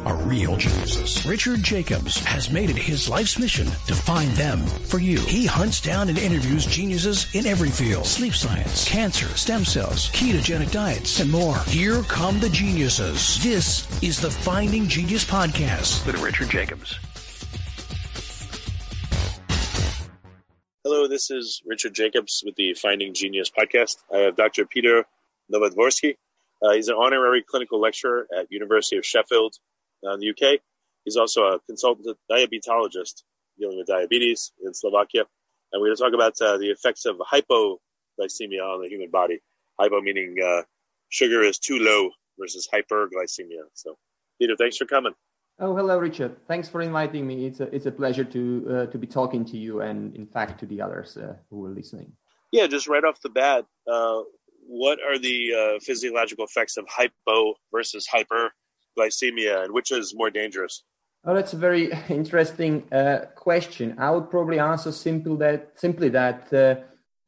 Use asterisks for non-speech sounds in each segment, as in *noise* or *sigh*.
are real geniuses. Richard Jacobs has made it his life's mission to find them for you. He hunts down and interviews geniuses in every field. Sleep science, cancer, stem cells, ketogenic diets, and more. Here come the geniuses. This is the Finding Genius Podcast with Richard Jacobs. Hello, this is Richard Jacobs with the Finding Genius Podcast. I have Dr. Peter Novodvorsky. Uh, he's an honorary clinical lecturer at University of Sheffield in the UK. He's also a consultant diabetologist dealing with diabetes in Slovakia. And we're going to talk about uh, the effects of hypoglycemia on the human body. Hypo meaning uh, sugar is too low versus hyperglycemia. So, Peter, thanks for coming. Oh, hello, Richard. Thanks for inviting me. It's a, it's a pleasure to uh, to be talking to you and, in fact, to the others uh, who are listening. Yeah, just right off the bat, uh, what are the physiological effects of hypo versus hyper glycemia, and which is more dangerous? Oh, that's a very *laughs* interesting uh, question. I would probably answer simple that, simply that uh,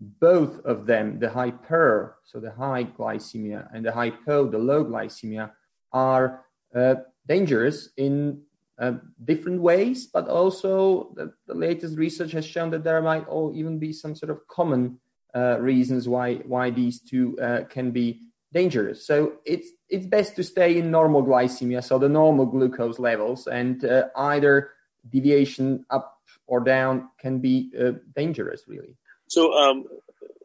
both of them, the hyper, so the high glycemia, and the hypo, the low glycemia, are uh, dangerous in uh, different ways, but also the, the, latest research has shown that there might all even be some sort of common uh, reasons why why these two uh, can be dangerous. So it's it's best to stay in normal glycemia, so the normal glucose levels, and uh, either deviation up or down can be uh, dangerous, really. So, um,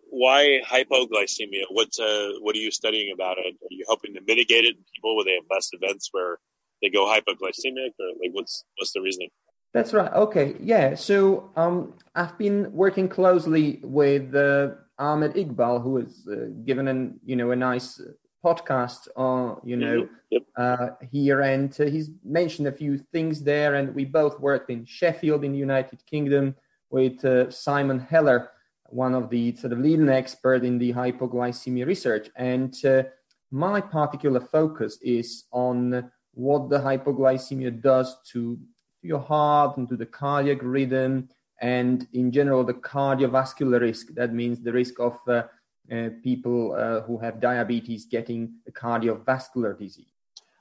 why hypoglycemia? What uh, what are you studying about it? Are you hoping to mitigate it in people where they have less events where they go hypoglycemic, or like what's what's the reasoning? That's right. Okay, yeah. So um, I've been working closely with uh, Ahmed Iqbal, who has uh, given an you know a nice podcast on you know yep. uh, here, and uh, he's mentioned a few things there. And we both worked in Sheffield in the United Kingdom with uh, Simon Heller, one of the sort of leading expert in the hypoglycemia research. And uh, my particular focus is on what the hypoglycemia does to your heart and to the cardiac rhythm and in general the cardiovascular risk. That means the risk of uh, uh, people uh, who have diabetes getting a cardiovascular disease.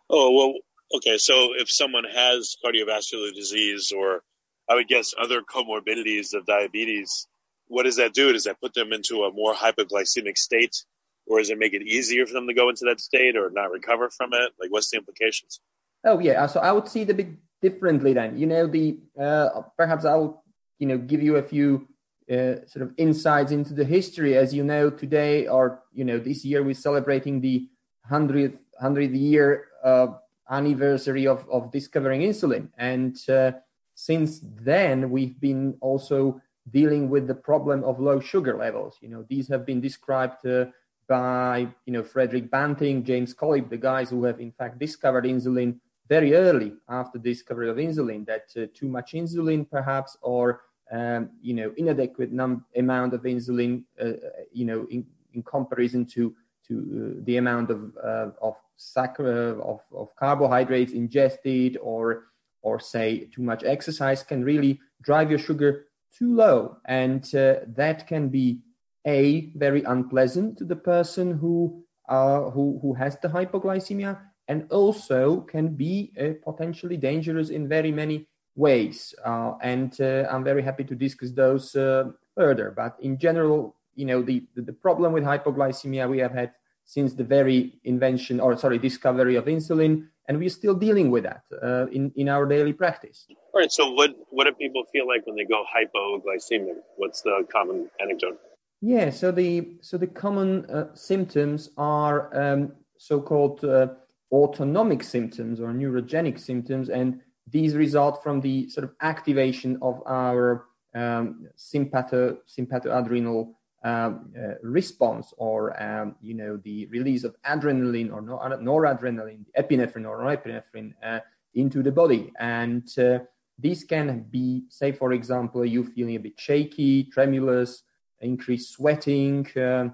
Oh well, okay. So if someone has cardiovascular disease, or I would guess other comorbidities of diabetes, what does that do? Does that put them into a more hypoglycemic state? Or does it make it easier for them to go into that state or not recover from it? Like, what's the implications? Oh yeah, so I would see the bit differently then. You know, the uh, perhaps I will you know give you a few uh, sort of insights into the history. As you know, today or you know this year we're celebrating the hundredth year uh, anniversary of of discovering insulin, and uh, since then we've been also dealing with the problem of low sugar levels. You know, these have been described uh, by you know Frederick Banting, James Collip, the guys who have in fact discovered insulin very early after the discovery of insulin. That uh, too much insulin, perhaps, or um, you know, inadequate num- amount of insulin, uh, uh, you know, in, in comparison to to uh, the amount of uh, of, sacchar- of of carbohydrates ingested, or or say too much exercise can really drive your sugar too low, and uh, that can be a very unpleasant to the person who uh, who who has the hypoglycemia, and also can be potentially dangerous in very many ways. Uh, and uh, I'm very happy to discuss those uh, further. But in general, you know, the, the problem with hypoglycemia we have had since the very invention or sorry discovery of insulin and we're still dealing with that uh, in, in our daily practice all right so what what do people feel like when they go hypoglycemic what's the common anecdote yeah so the so the common uh, symptoms are um, so-called uh, autonomic symptoms or neurogenic symptoms and these result from the sort of activation of our um, sympatho, sympathoadrenal um, uh, response or um, you know the release of adrenaline or nor- noradrenaline, epinephrine or norepinephrine uh, into the body, and uh, these can be, say, for example, you feeling a bit shaky, tremulous, increased sweating, uh,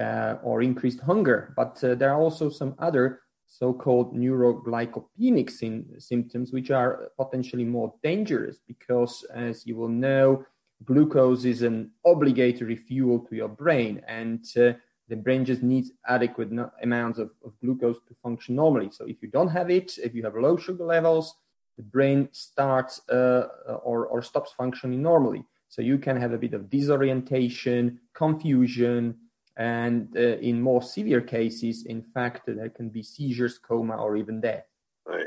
uh, or increased hunger. But uh, there are also some other so-called neuroglycopenic symptoms, which are potentially more dangerous because, as you will know, glucose is an obligatory fuel to your brain, and uh, the brain just needs adequate no- amounts of, of glucose to function normally. So if you don't have it, if you have low sugar levels, the brain starts uh, or, or stops functioning normally. So you can have a bit of disorientation, confusion, and uh, in more severe cases, in fact, there can be seizures, coma, or even death. Right.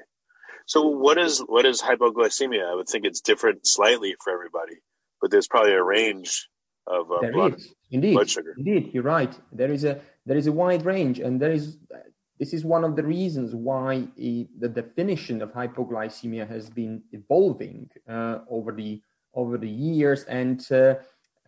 So what is what is hypoglycemia? I would think it's different slightly for everybody, but there's probably a range of uh, blood, Indeed. blood sugar. Indeed, you're right. There is a there is a wide range, and there is this is one of the reasons why the definition of hypoglycemia has been evolving uh, over the over the years, and uh,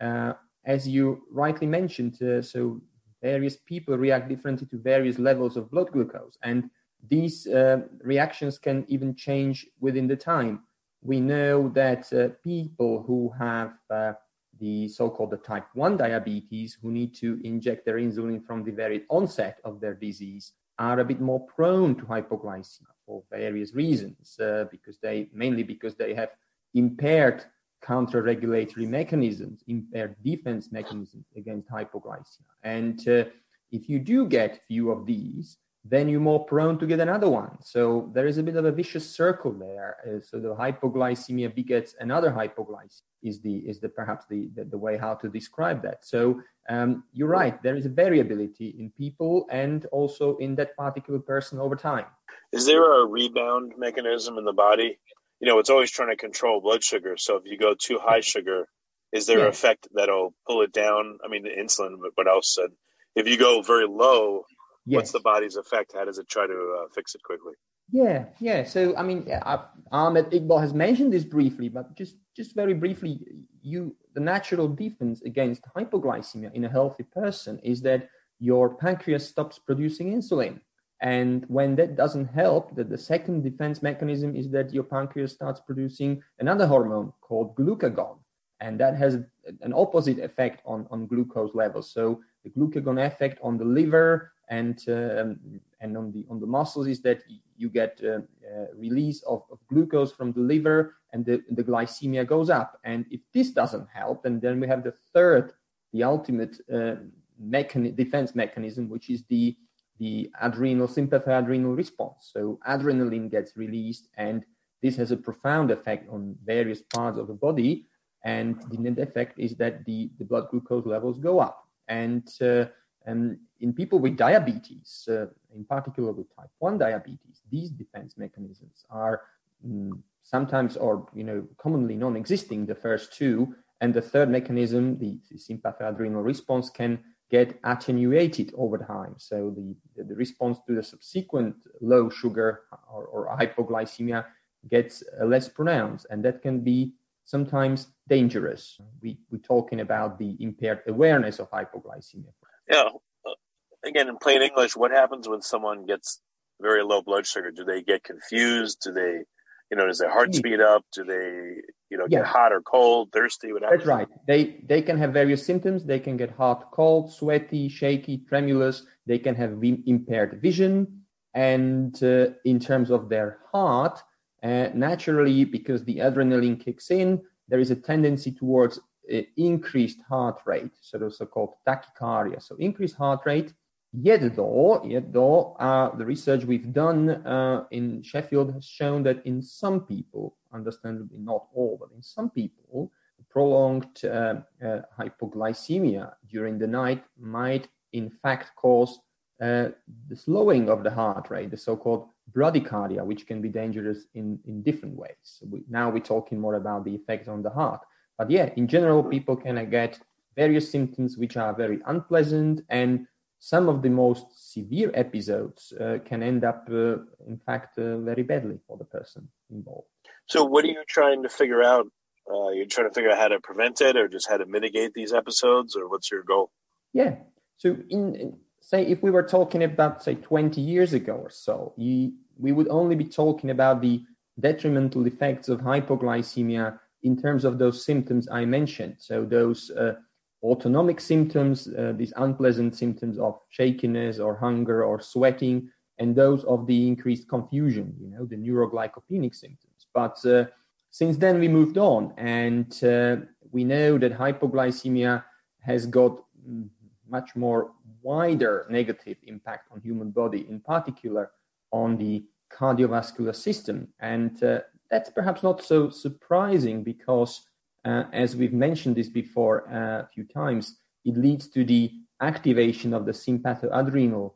uh, as you rightly mentioned, uh, so various people react differently to various levels of blood glucose, and these uh, reactions can even change within the time. We know that uh, people who have uh, the so-called type 1 diabetes, who need to inject their insulin from the very onset of their disease, are a bit more prone to hypoglycemia for various reasons, uh, because they mainly because they have impaired counter-regulatory mechanisms, impaired defense mechanisms against hypoglycemia. And uh, if you do get few of these, then you're more prone to get another one. So there is a bit of a vicious circle there. Uh, so the hypoglycemia begets another hypoglycemia is the is the perhaps the, the, the way how to describe that. So um, you're right. There is a variability in people and also in that particular person over time. Is there a rebound mechanism in the body? You know, it's always trying to control blood sugar. So if you go too high sugar, is there yeah. an effect that'll pull it down? I mean, the insulin, but what else? And if you go very low, yes. what's the body's effect? How does it try to uh, fix it quickly? Yeah, yeah. So I mean, Ahmed Iqbal has mentioned this briefly, but just just very briefly, you the natural defense against hypoglycemia in a healthy person is that your pancreas stops producing insulin. And when that doesn't help, that the second defense mechanism is that your pancreas starts producing another hormone called glucagon. And that has an opposite effect on, on glucose levels. So the glucagon effect on the liver and um, and on the on the muscles is that you get uh, uh, release of, of, glucose from the liver and the, the glycemia goes up and if this doesn't help and then we have the third the ultimate uh, mechan- defense mechanism which is the the adrenal sympathoadrenal response. So adrenaline gets released and this has a profound effect on various parts of the body. And the net effect is that the, the blood glucose levels go up. And uh, and in people with diabetes, uh, in particular with type 1 diabetes, these defense mechanisms are mm, sometimes or you know commonly non-existing, the first two. And the third mechanism, the, the sympathoadrenal response, can get attenuated over time. So the, the, response to the subsequent low sugar or, or hypoglycemia gets uh, less pronounced. And that can be sometimes dangerous. We, we're talking about the impaired awareness of hypoglycemia. Yeah. Again, in plain English, what happens when someone gets very low blood sugar? Do they get confused? Do they, you know, does their heart hmm. speed up? Do they, you know, get hot or cold, thirsty? What That's right. They they can have various symptoms. They can get hot, cold, sweaty, shaky, tremulous. They can have impaired vision, and uh, in terms of their heart, uh, naturally, because the adrenaline kicks in, there is a tendency towards increased heart rate, so the so-called tachycardia. So increased heart rate. Yet though, yet though, uh, the research we've done uh, in Sheffield has shown that in some people, understandably not all, but in some people, prolonged uh, uh hypoglycemia during the night might in fact cause uh, the slowing of the heart rate, the so-called bradycardia, which can be dangerous in, in different ways. So we, now we're talking more about the effect on the heart. But yeah, in general, people can get various symptoms which are very unpleasant, and some of the most severe episodes uh, can end up, uh, in fact, uh, very badly for the person involved. So, what are you trying to figure out? Uh, you're trying to figure out how to prevent it, or just how to mitigate these episodes, or what's your goal? Yeah. So, in, in say, if we were talking about, say, 20 years ago or so, you, we would only be talking about the detrimental effects of hypoglycemia in terms of those symptoms I mentioned. So those uh, autonomic symptoms, uh, these unpleasant symptoms of shakiness or hunger or sweating, and those of the increased confusion, you know, the neuroglycopenic symptoms. But uh, since then, we moved on, and uh, we know that hypoglycemia has got much more wider negative impact on human body, in particular on the cardiovascular system. And uh, that's perhaps not so surprising because, uh, as we've mentioned this before uh, a few times, it leads to the activation of the sympathoadrenal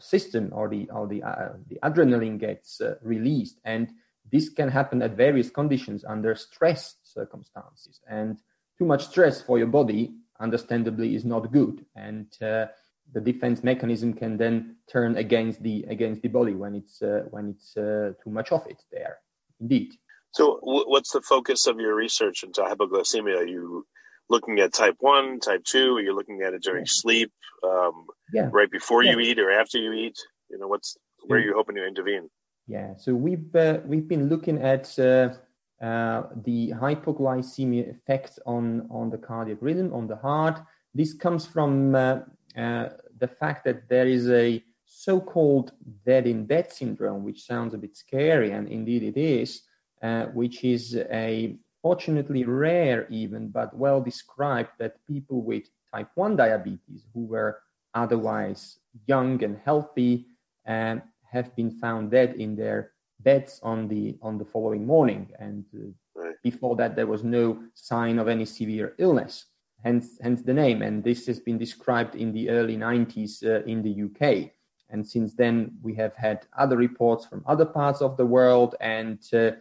system or the or the uh, the adrenaline gets released. And this can happen at various conditions under stress circumstances. And too much stress for your body understandably is not good. And uh, the defense mechanism can then turn against the against the body when it's uh, when it's uh, too much of it there. Indeed. So w- what's the focus of your research into hypoglycemia? You looking at type 1 type 2 are you looking at it during yeah. sleep um, yeah. right before yeah. you eat or after you eat you know what's where are you hoping to intervene yeah so we've uh, we've been looking at uh, uh, the hypoglycemia effect on on the cardiac rhythm on the heart this comes from uh, uh, the fact that there is a so-called dead in bed syndrome which sounds a bit scary and indeed it is uh, which is a fortunately rare even but well described that people with type 1 diabetes who were otherwise young and healthy and have been found dead in their beds on the on the following morning. And uh, right. before that there was no sign of any severe illness hence hence the name. And this has been described in the early 90s uh, in the UK and since then we have had other reports from other parts of the world. And uh,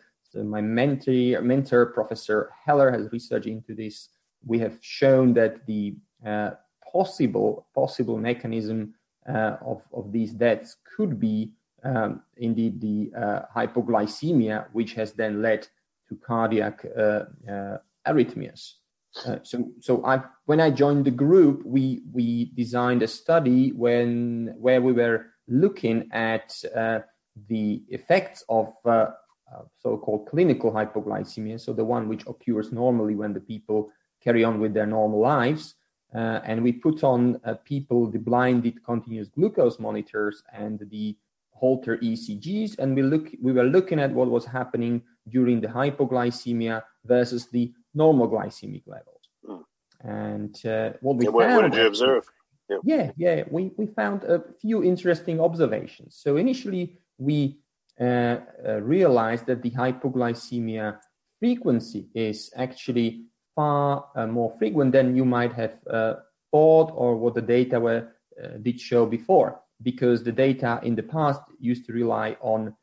my mentor mentor professor Heller has researched into this we have shown that the uh, possible possible mechanism uh, of, of these deaths could be um, indeed the uh, hypoglycemia, which has then led to cardiac uh, uh, arrhythmias. Uh, so, so I, when I joined the group, we we designed a study when where we were looking at the effects of so-called clinical hypoglycemia, so the one which occurs normally when the people carry on with their normal lives, uh, and we put on uh, people the blinded continuous glucose monitors and the Holter ECGs, and we look we were looking at what was happening during the hypoglycemia versus the normal glycemic levels. Mm. And uh, what we yeah, found. What did you observe? Yeah. yeah, yeah, we we found a few interesting observations. So initially we uh, uh, realized that the hypoglycemia frequency is actually far uh, more frequent than you might have uh, thought or what the data were, uh, did show before, because the data in the past used to rely on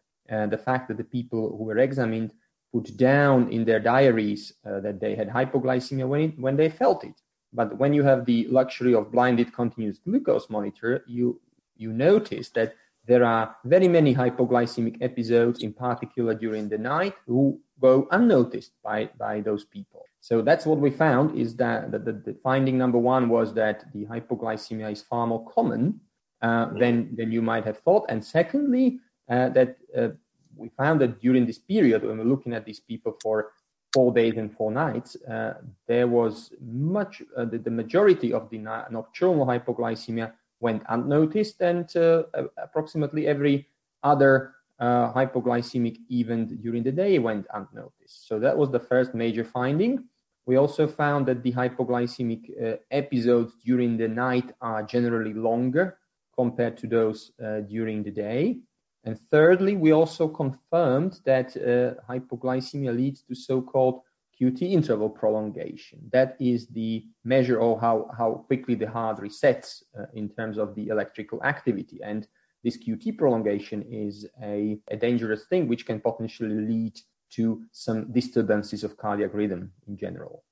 the fact that the people who were examined put down in their diaries that they had hypoglycemia when, it, when they felt it. But when you have the luxury of blinded continuous glucose monitor, you you notice that there are very many hypoglycemic episodes, in particular during the night, who go unnoticed by, by those people. So that's what we found is that the, the, the finding number one was that the hypoglycemia is far more common uh, than, than you might have thought. And secondly, uh, that uh, we found that during this period, when we're looking at these people for four days and four nights, uh, there was much, uh, the, the, majority of the nocturnal hypoglycemia went unnoticed, and uh, approximately every other uh, hypoglycemic event during the day went unnoticed. So that was the first major finding. We also found that the hypoglycemic uh, episodes during the night are generally longer compared to those uh, during the day. And thirdly, we also confirmed that uh, hypoglycemia leads to so-called QT interval prolongation. That is the measure of how, how quickly the heart resets uh, in terms of the electrical activity. And this QT prolongation is a, a dangerous thing which can potentially lead to some disturbances of cardiac rhythm in general.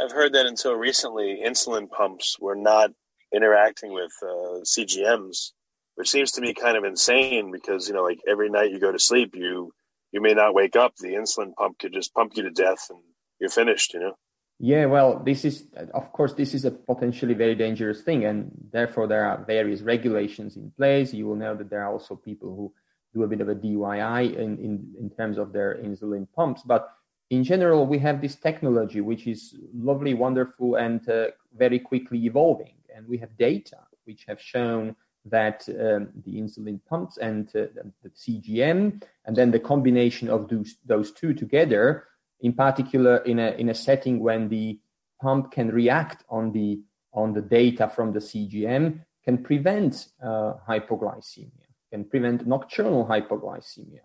I've heard that until recently, insulin pumps were not interacting with uh, CGMs, which seems to me kind of insane because you know, like every night you go to sleep, you you may not wake up. The insulin pump could just pump you to death, and you're finished. You know. Yeah, well, this is, of course, this is a potentially very dangerous thing, and therefore there are various regulations in place. You will know that there are also people who do a bit of a DIY in, in, in terms of their insulin pumps. But in general, we have this technology, which is lovely, wonderful, and uh, very quickly evolving. And we have data which have shown that um, the insulin pumps and uh, the CGM, and then the combination of those, those two together, in particular in a, in a setting when the pump can react on the, on the data from the CGM, can prevent uh, hypoglycemia, can prevent nocturnal hypoglycemia.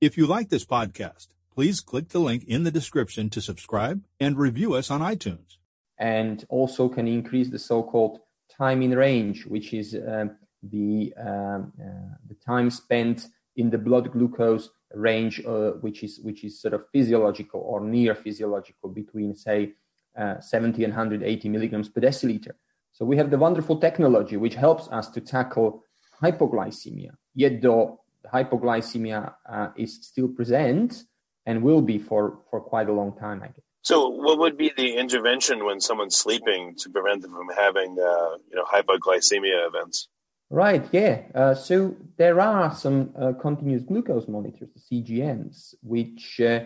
If you like this podcast, please click the link in the description to subscribe and review us on iTunes. And also can increase the so-called time in range, which is um, the um, uh, the time spent in the blood glucose range, uh, which is which is sort of physiological or near physiological between say uh, 70 and 180 milligrams per deciliter. So we have the wonderful technology which helps us to tackle hypoglycemia. Yet though hypoglycemia uh, is still present and will be for for quite a long time, I guess. So, what would be the intervention when someone's sleeping to prevent them from having, uh, you know, hypoglycemia events? Right. Yeah. Uh, so there are some uh, continuous glucose monitors, the CGMs, which uh,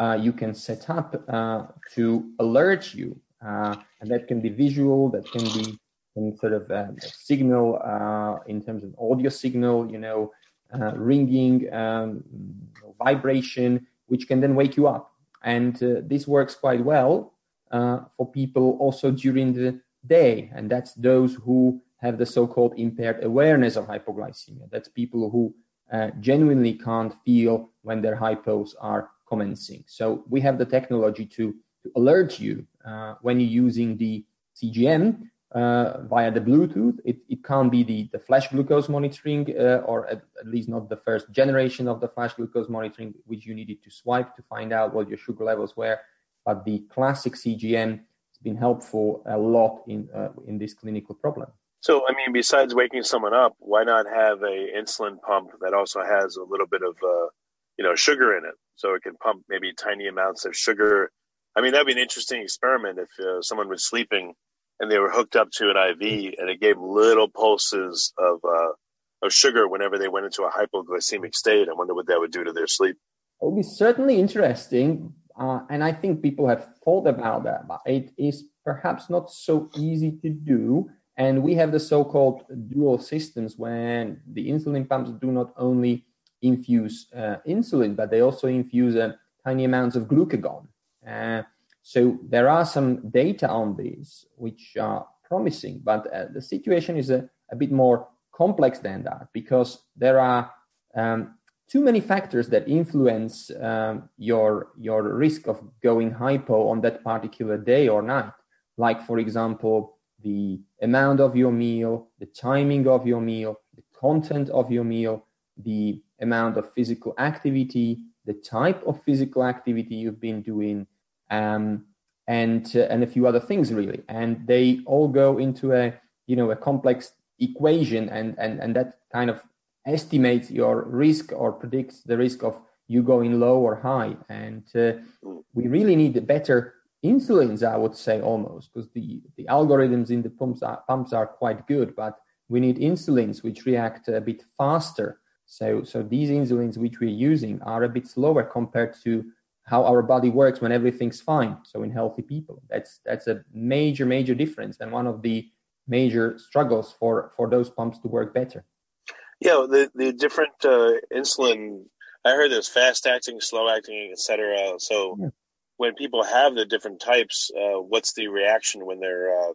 uh, you can set up uh, to alert you, and that can be visual, that can be some sort of um, signal in terms of audio signal, you know, ringing, um, vibration, which can then wake you up and uh, this works quite well uh, for people also during the day. And that's those who have the so-called impaired awareness of hypoglycemia. That's people who uh, genuinely can't feel when their hypos are commencing. So we have the technology to, to alert you uh, when you're using the CGM uh, via the Bluetooth. It, it can't be the, the flash glucose monitoring, uh, or at, at, least not the first generation of the flash glucose monitoring, which you needed to swipe to find out what your sugar levels were. But the classic CGM has been helpful a lot in uh, in this clinical problem. So, I mean, besides waking someone up, why not have a insulin pump that also has a little bit of, uh, you know, sugar in it, so it can pump maybe tiny amounts of sugar. I mean, that'd be an interesting experiment if uh, someone was sleeping and they were hooked up to an IV, and it gave little pulses of uh, of sugar whenever they went into a hypoglycemic state. I wonder what that would do to their sleep. It would be certainly interesting, uh, and I think people have thought about that, but it is perhaps not so easy to do. And we have the so-called dual systems when the insulin pumps do not only infuse uh, insulin, but they also infuse uh, tiny amounts of glucagon. Uh, so there are some data on these which are promising, but uh, the situation is a, a, bit more complex than that because there are um, too many factors that influence um, your your risk of going hypo on that particular day or night. Like for example, the amount of your meal, the timing of your meal, the content of your meal, the amount of physical activity, the type of physical activity you've been doing, um, and uh, and a few other things really, and they all go into a you know a complex equation, and and and that kind of estimates your risk or predicts the risk of you going low or high, and uh, we really need a better insulins, I would say almost, because the the algorithms in the pumps are, pumps are quite good, but we need insulins which react a bit faster. So so these insulins which we're using are a bit slower compared to how our body works when everything's fine. So in healthy people, that's that's a major major difference and one of the major struggles for for those pumps to work better. Yeah, the the different uh, insulin. I heard there's fast acting, slow acting, etc. So yeah. When people have the different types, uh, what's the reaction when they're? Uh,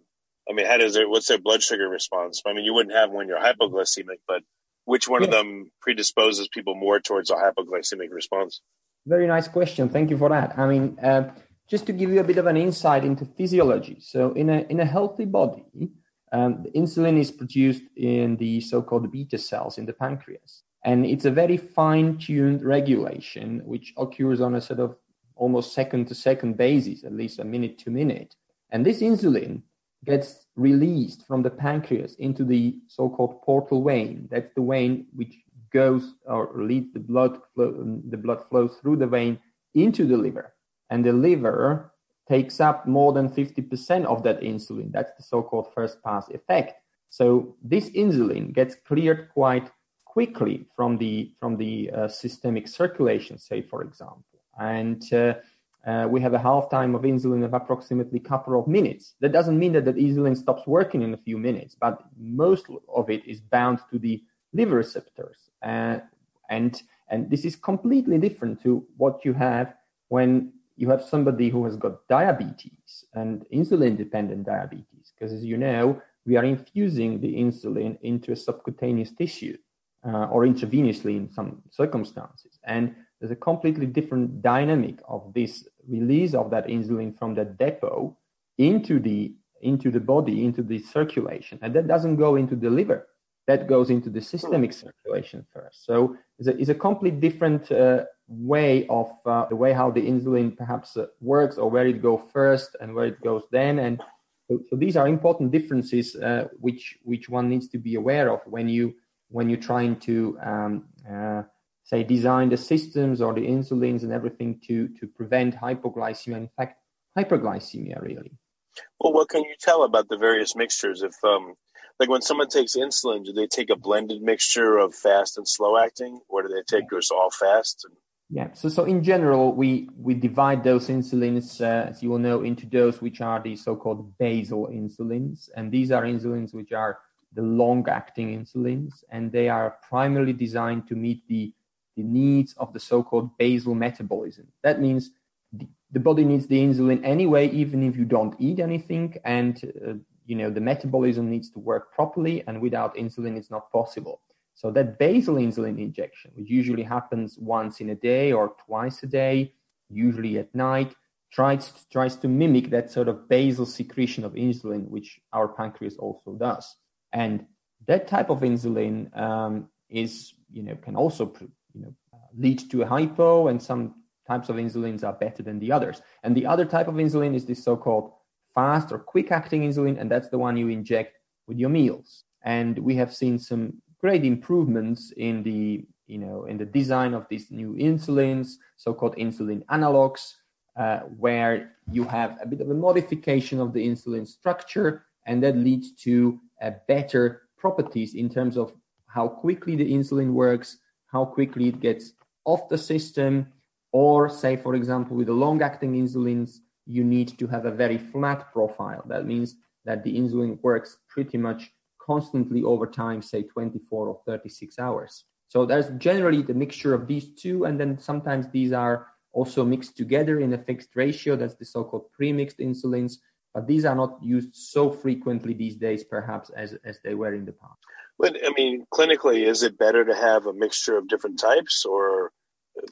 I mean, how does it? What's their blood sugar response? I mean, you wouldn't have when you're hypoglycemic, but which one yeah. of them predisposes people more towards a hypoglycemic response? Very nice question. Thank you for that. I mean, uh, just to give you a bit of an insight into physiology. So, in a in a healthy body, um, the insulin is produced in the so-called beta cells in the pancreas, and it's a very fine-tuned regulation which occurs on a sort of almost second-to-second basis, at least a minute to minute. And this insulin gets released from the pancreas into the so-called portal vein. That's the vein which goes or leads the blood flow, the blood flows through the vein into the liver, and the liver takes up more than 50% of that insulin. That's the so-called first pass effect. So this insulin gets cleared quite quickly from the from the uh, systemic circulation, say for example, and uh, uh, we have a half time of insulin of approximately a couple of minutes. That doesn't mean that the insulin stops working in a few minutes, but most of it is bound to the liver receptors. Uh, and, and this is completely different to what you have when you have somebody who has got diabetes and insulin dependent diabetes. Because as you know, we are infusing the insulin into a subcutaneous tissue uh, or intravenously in some circumstances. And there's a completely different dynamic of this release of that insulin from the depot into the into the body, into the circulation, and that doesn't go into the liver. That goes into the systemic circulation first. So it's a, it's a complete different uh, way of uh, the way how the insulin perhaps uh, works, or where it goes first and where it goes then. And so, so these are important differences uh, which which one needs to be aware of when you when you're trying to um, uh, say design the systems or the insulins and everything to to prevent hypoglycemia in fact hyperglycemia really. Well what can you tell about the various mixtures? If um like when someone takes insulin do they take a blended mixture of fast and slow acting or do they take just all fast? And... yeah. So so in general we we divide those insulins uh, as you will know into those which are the so-called basal insulins and these are insulins which are the long acting insulins and they are primarily designed to meet the the needs of the so-called basal metabolism. That means the, the body needs the insulin anyway, even if you don't eat anything, and uh, you know the metabolism needs to work properly, and without insulin, it's not possible. So that basal insulin injection, which usually happens once in a day or twice a day, usually at night, tries tries to mimic that sort of basal secretion of insulin, which our pancreas also does. And that type of insulin um, is, you know, can also you know, lead to a hypo, and some types of insulins are better than the others. And the other type of insulin is this so-called fast or quick-acting insulin, and that's the one you inject with your meals. And we have seen some great improvements in the you know in the design of these new insulins, so-called insulin analogs, uh, where you have a bit of a modification of the insulin structure, and that leads to better properties in terms of how quickly the insulin works, how quickly it gets off the system, or say, for example, with the long acting insulins, you need to have a very flat profile. That means that the insulin works pretty much constantly over time, say 24 or 36 hours. So there's generally the mixture of these two, and then sometimes these are also mixed together in a fixed ratio. That's the so-called pre-mixed insulins, but these are not used so frequently these days, perhaps as as they were in the past. But I mean, clinically, is it better to have a mixture of different types, or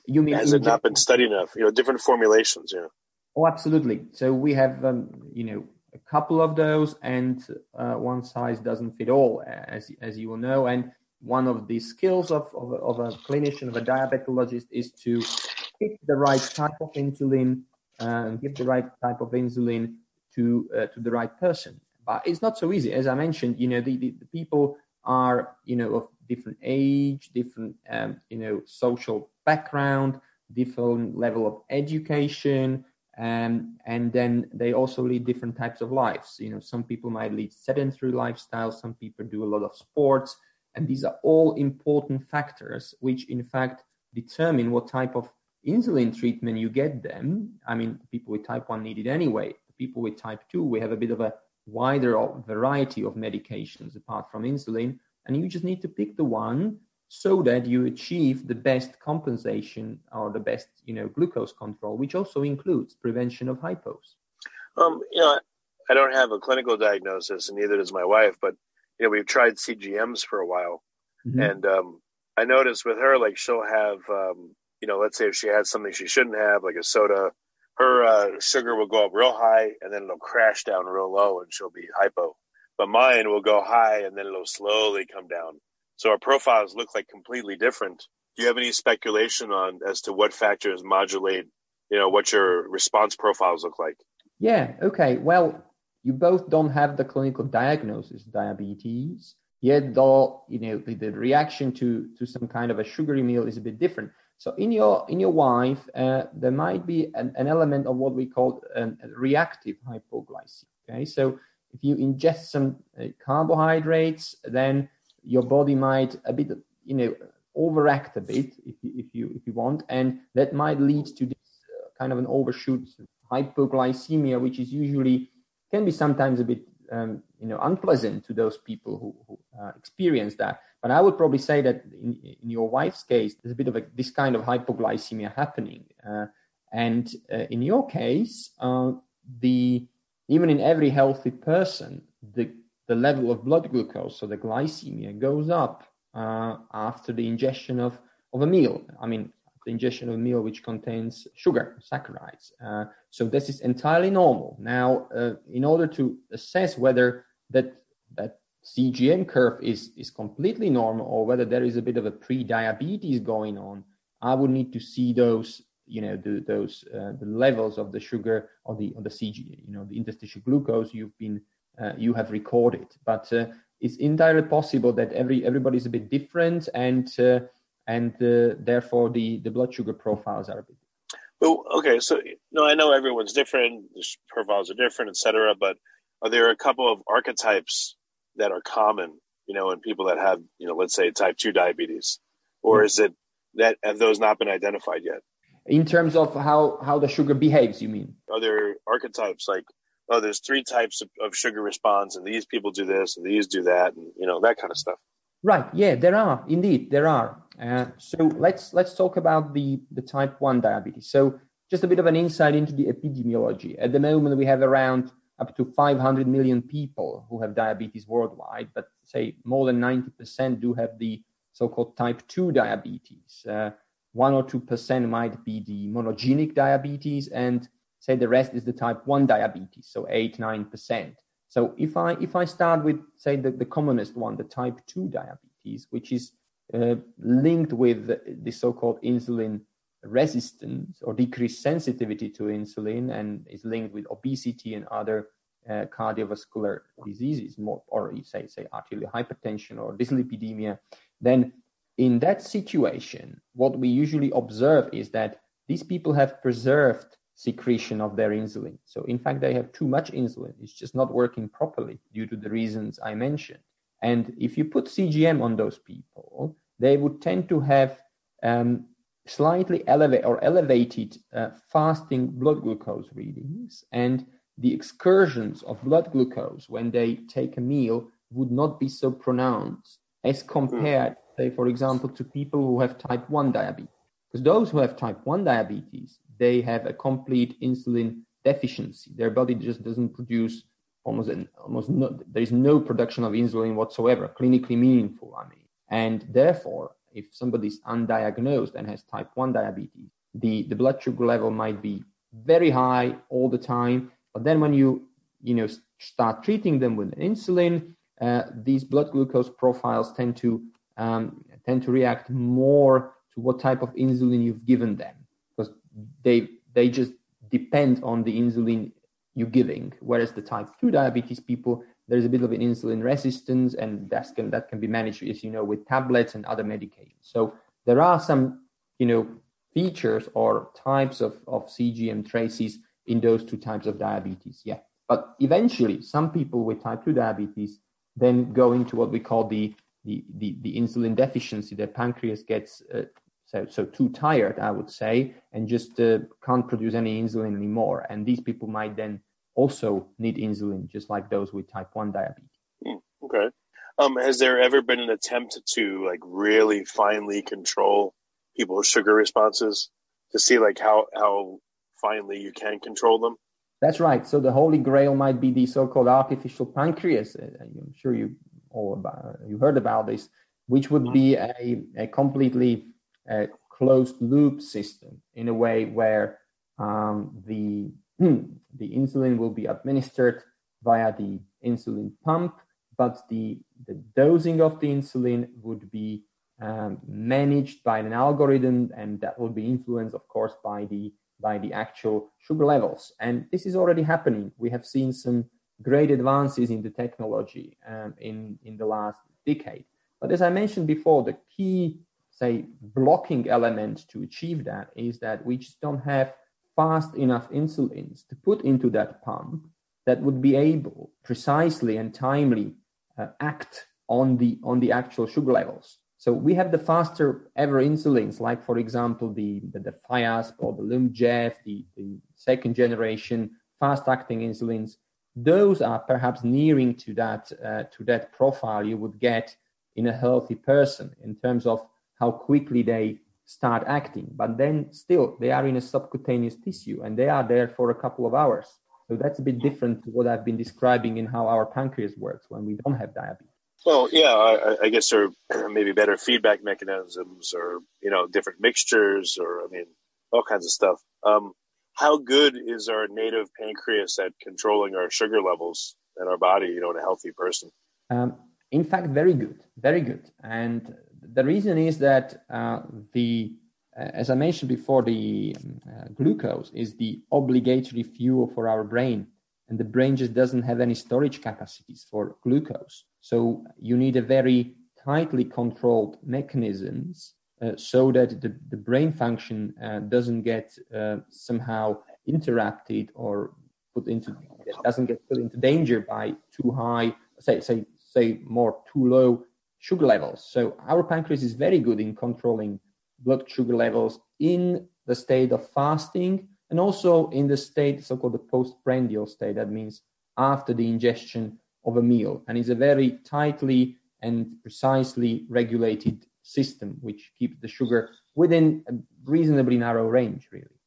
you mean has it not been studied enough? You know, different formulations. Yeah. Oh, absolutely. So we have, um, you know, a couple of those, and uh, one size doesn't fit all, as as you will know. And one of the skills of of, of a clinician, of a diabetologist, is to pick the right type of insulin uh, and give the right type of insulin to uh, to the right person. But it's not so easy, as I mentioned. You know, the, the, the people are you know of different age, different um, you know social background, different level of education, um, and then they also lead different types of lives. You know, some people might lead sedentary lifestyles, some people do a lot of sports, and these are all important factors which, in fact, determine what type of insulin treatment you get them. I mean, people with type 1 need it anyway. People with type 2, we have a bit of a wider variety of medications apart from insulin, and you just need to pick the one so that you achieve the best compensation or the best, you know, glucose control, which also includes prevention of hypos. Um, you know, I don't have a clinical diagnosis, and neither does my wife, but you know, we've tried CGMs for a while, mm-hmm. and um, I noticed with her, like she'll have, um, you know, let's say if she had something she shouldn't have, like a soda her uh, sugar will go up real high and then it'll crash down real low and she'll be hypo. But mine will go high and then it'll slowly come down. So our profiles look like completely different. Do you have any speculation on as to what factors modulate, you know, what your response profiles look like? Yeah. Okay. Well, you both don't have the clinical diagnosis diabetes yet though you know the, the reaction to to some kind of a sugary meal is a bit different so in your in your wife, uh, there might be an, an, element of what we call a reactive hypoglycemia. Okay, so if you ingest some uh, carbohydrates, then your body might a bit, you know, overact a bit if you if you if you want, and that might lead to this uh, kind of an overshoot hypoglycemia, which is usually can be sometimes a bit um, you know unpleasant to those people who, who uh, experience that. But I would probably say that in, in, your wife's case, there's a bit of a, this kind of hypoglycemia happening, uh, and uh, in your case, uh, the even in every healthy person, the the level of blood glucose, so the glycemia, goes up uh, after the ingestion of of a meal. I mean, the ingestion of meal which contains sugar, saccharides. Uh, so this is entirely normal. Now, uh, in order to assess whether that that CGM curve is is completely normal or whether there is a bit of a pre-diabetes going on, I would need to see those you know the, those uh, the levels of the sugar or the or the CG you know the interstitial glucose you've been uh, you have recorded. But uh, it's entirely possible that every everybody is a bit different and uh, and uh, therefore the, the blood sugar profiles are a bit. Well, okay, so no, I know everyone's different, the profiles are different, etc. But are there a couple of archetypes that are common, you know, in people that have, you know, let's say type two diabetes, or mm-hmm. is it that have those not been identified yet? In terms of how how the sugar behaves, you mean? Are there archetypes like oh, there's three types of, of sugar response, and these people do this, and these do that, and you know that kind of stuff? Right. Yeah, there are indeed there are. Uh, so let's let's talk about the the type one diabetes. So just a bit of an insight into the epidemiology. At the moment, we have around up to 500 million people who have diabetes worldwide, but say more than 90% do have the so-called type 2 diabetes. Uh, 1 or 2% might be the monogenic diabetes, and say the rest is the type 1 diabetes, so 8 9%. So if I if I start with say the, the commonest one, the type 2 diabetes, which is uh, linked with the so-called insulin resistance or decreased sensitivity to insulin and is linked with obesity and other uh, cardiovascular diseases, more, or say, say arterial hypertension or dyslipidemia, then in that situation, what we usually observe is that these people have preserved secretion of their insulin. So, in fact, they have too much insulin. It's just not working properly due to the reasons I mentioned. And if you put CGM on those people, they would tend to have um, slightly elevated or elevated uh, fasting blood glucose readings, and the excursions of blood glucose when they take a meal would not be so pronounced as compared, say, for example, to people who have type 1 diabetes. Because those who have type 1 diabetes, they have a complete insulin deficiency. Their body just doesn't produce almost almost no, there is no production of insulin whatsoever, clinically meaningful. I mean, and therefore, if somebody is undiagnosed and has type 1 diabetes, the, the blood sugar level might be very high all the time. But then when you, you know, start treating them with insulin, uh, these blood glucose profiles tend to um, tend to react more to what type of insulin you've given them because they they just depend on the insulin you're giving. Whereas the type 2 diabetes people, there's a bit of an insulin resistance, and that can that can be managed, as you know, with tablets and other medications. So there are some, you know, features or types of, of CGM traces in those two types of diabetes. Yeah, but eventually, some people with type 2 diabetes then go into what we call the the, the, the insulin deficiency. Their pancreas gets uh, so, so too tired, I would say, and just uh, can't produce any insulin anymore. And these people might then also need insulin, just like those with type 1 diabetes. Mm, okay. Um, has there ever been an attempt to like really finely control people's sugar responses to see like how, how finely you can control them? That's right. So the holy grail might be the so-called artificial pancreas. Uh, I'm sure you all about, you heard about this, which would mm-hmm. be a, a completely a closed loop system in a way where um, the *clears throat* the insulin will be administered via the insulin pump, but the the dosing of the insulin would be um, managed by an algorithm, and that will be influenced, of course, by the by the actual sugar levels. And this is already happening. We have seen some great advances in the technology um, in in the last decade. But as I mentioned before, the key say blocking element to achieve that is that we just don't have fast enough insulins to put into that pump that would be able precisely and timely uh, act on the on the actual sugar levels So we have the faster ever insulins, like for example the the, the Fiasp or the Lyumjev, the, the second generation fast acting insulins. Those are perhaps nearing to that uh, to that profile you would get in a healthy person in terms of how quickly they start acting. But then still they are in a subcutaneous tissue and they are there for a couple of hours. So that's a bit different to what I've been describing in how our pancreas works when we don't have diabetes. Well, yeah, I, I guess there are *clears throat* maybe better feedback mechanisms or, you know, different mixtures or, I mean, all kinds of stuff. Um, how good is our native pancreas at controlling our sugar levels in our body, you know, in a healthy person? Um, in fact, very good, very good. And the reason is that uh, the, uh, as I mentioned before, the uh, glucose is the obligatory fuel for our brain, and the brain just doesn't have any storage capacities for glucose. So you need a very tightly controlled mechanisms uh, so that the, the brain function uh, doesn't get uh, somehow interrupted or put into doesn't get put into danger by too high say say say more too low sugar levels. So our pancreas is very good in controlling blood sugar levels in the state of fasting and also in the state so-called the postprandial state that means after the ingestion of a meal and is a very tightly and precisely regulated system which keeps the sugar within a reasonably narrow range really.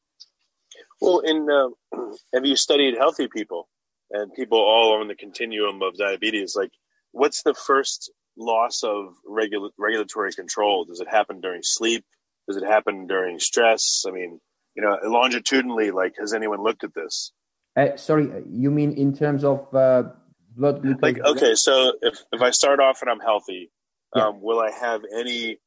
Well in uh, *clears throat* have you studied healthy people and people all on the continuum of diabetes? Like what's the first loss of regula- regulatory control? Does it happen during sleep? Does it happen during stress? I mean you know longitudinally like has anyone looked at this? Uh, sorry you mean in terms of uh, blood glucose? Like okay so if, if i start off and i'm healthy yeah. um, will i have any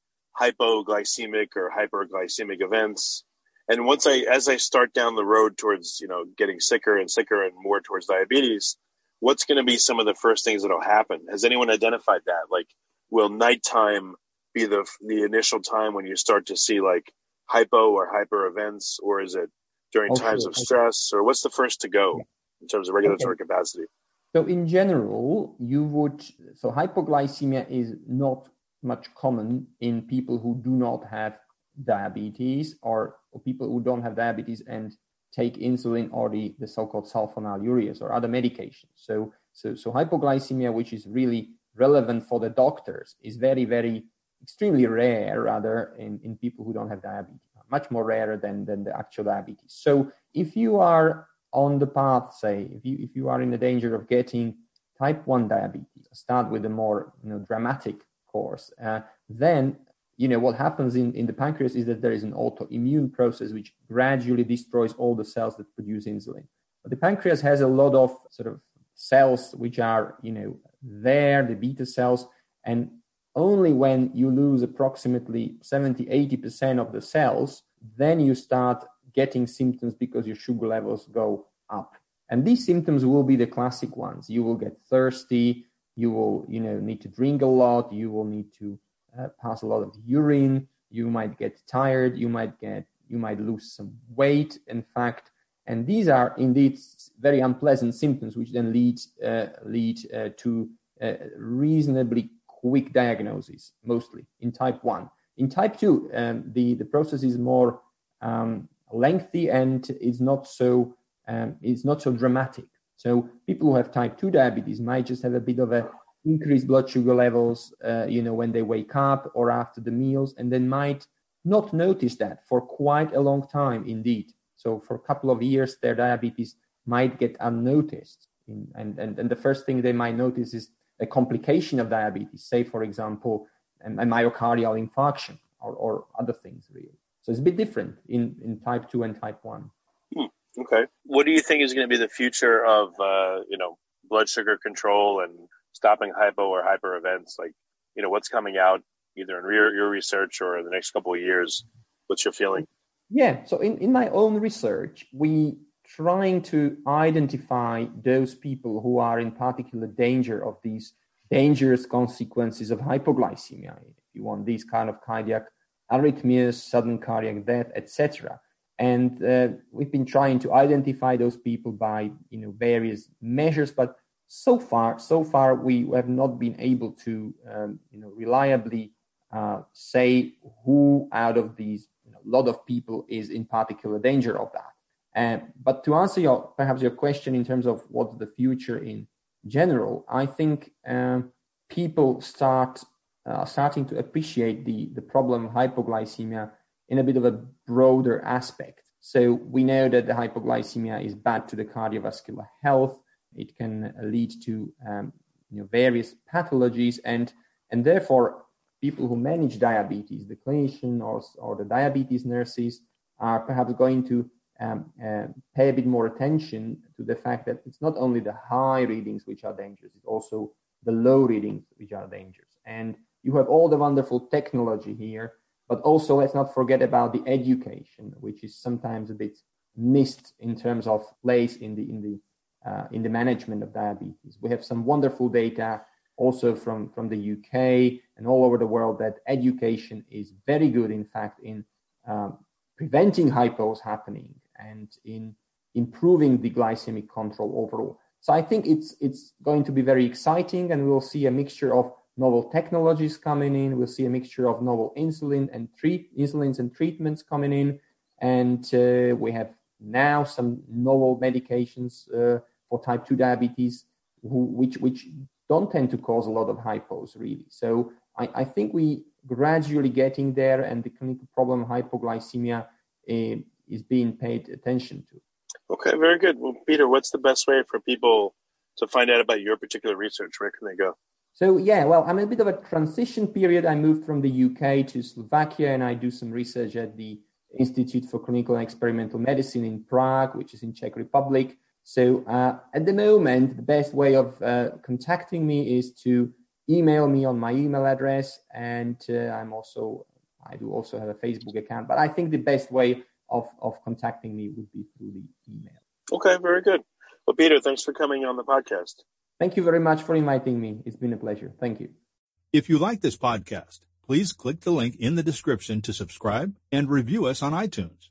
hypoglycemic or hyperglycemic events? And once i as i start down the road towards you know getting sicker and sicker and more towards diabetes what's going to be some of the first things that'll happen has anyone identified that like will nighttime be the the initial time when you start to see like hypo or hyper events or is it during okay. times of stress or what's the first to go in terms of regulatory okay. capacity so in general, you would so hypoglycemia is not much common in people who do not have diabetes or people who don't have diabetes and take insulin or the, the so-called sulfonylureas or other medications. So, so, so hypoglycemia, which is really relevant for the doctors, is very, very extremely rare rather in, in people who don't have diabetes, much more rarer than, than the actual diabetes. So if you are on the path, say, if you if you are in the danger of getting type 1 diabetes, start with a more you know, dramatic course, uh, then you know what happens in, in the pancreas is that there is an autoimmune process which gradually destroys all the cells that produce insulin. But the pancreas has a lot of sort of cells which are you know there, the beta cells, and only when you lose approximately 70 80% of the cells, then you start getting symptoms because your sugar levels go up. And these symptoms will be the classic ones. You will get thirsty. You will, you know, need to drink a lot. You will need to uh, pass a lot of urine. You might get tired. You might get, you might lose some weight. In fact, and these are indeed very unpleasant symptoms, which then lead uh, lead uh, to reasonably quick diagnosis, mostly in type one. In type two, um, the the process is more um, lengthy and it's not so um, it's not so dramatic. So people who have type 2 diabetes might just have a bit of a increased blood sugar levels, uh, you know, when they wake up or after the meals, and then might not notice that for quite a long time indeed. So for a couple of years, their diabetes might get unnoticed. In, and, and, and the first thing they might notice is a complication of diabetes, say, for example, a, a myocardial infarction or, or other things, really. So it's a bit different in, in type 2 and type 1. Hmm. Okay. What do you think is going to be the future of, uh, you know, blood sugar control and stopping hypo or hyper events? Like, you know, what's coming out either in your, your research or in the next couple of years? What's your feeling? Yeah. So in, in my own research, we trying to identify those people who are in particular danger of these dangerous consequences of hypoglycemia. If you want these kind of cardiac arrhythmias, sudden cardiac death, etc. And uh, we've been trying to identify those people by you know various measures, but so far, so far we have not been able to um, you know reliably uh, say who out of these you know, lot of people is in particular danger of that. Uh, but to answer your perhaps your question in terms of what's the future in general, I think um, people start uh, starting to appreciate the the problem of hypoglycemia in a bit of a broader aspect. So we know that the hypoglycemia is bad to the cardiovascular health. It can lead to um, you know, various pathologies, and and therefore people who manage diabetes, the clinician or or the diabetes nurses, are perhaps going to um, uh, pay a bit more attention to the fact that it's not only the high readings which are dangerous, it's also the low readings which are dangerous. And you have all the wonderful technology here, but also let's not forget about the education, which is sometimes a bit missed in terms of place in the in the uh, in the management of diabetes. We have some wonderful data also from from the UK and all over the world that education is very good, in fact, in um, preventing hypos happening and in improving the glycemic control overall. So I think it's it's going to be very exciting, and we'll see a mixture of novel technologies coming in. We'll see a mixture of novel insulin and treat insulins and treatments coming in, and uh, we have now some novel medications uh, for type two diabetes, who, which which don't tend to cause a lot of hypos really. So I, I think we gradually getting there, and the clinical problem hypoglycemia uh, is being paid attention to. Okay, very good. Well, Peter, what's the best way for people to find out about your particular research? Where can they go? So yeah, well, I'm in a bit of a transition period. I moved from the UK to Slovakia, and I do some research at the Institute for Clinical and Experimental Medicine in Prague, which is in Czech Republic. So uh, at the moment, the best way of uh, contacting me is to email me on my email address, and uh, I'm also I do also have a Facebook account. But I think the best way of, of contacting me would be through the email. Okay, very good. Well, Peter, thanks for coming on the podcast. Thank you very much for inviting me. It's been a pleasure. Thank you. If you like this podcast, please click the link in the description to subscribe and review us on iTunes.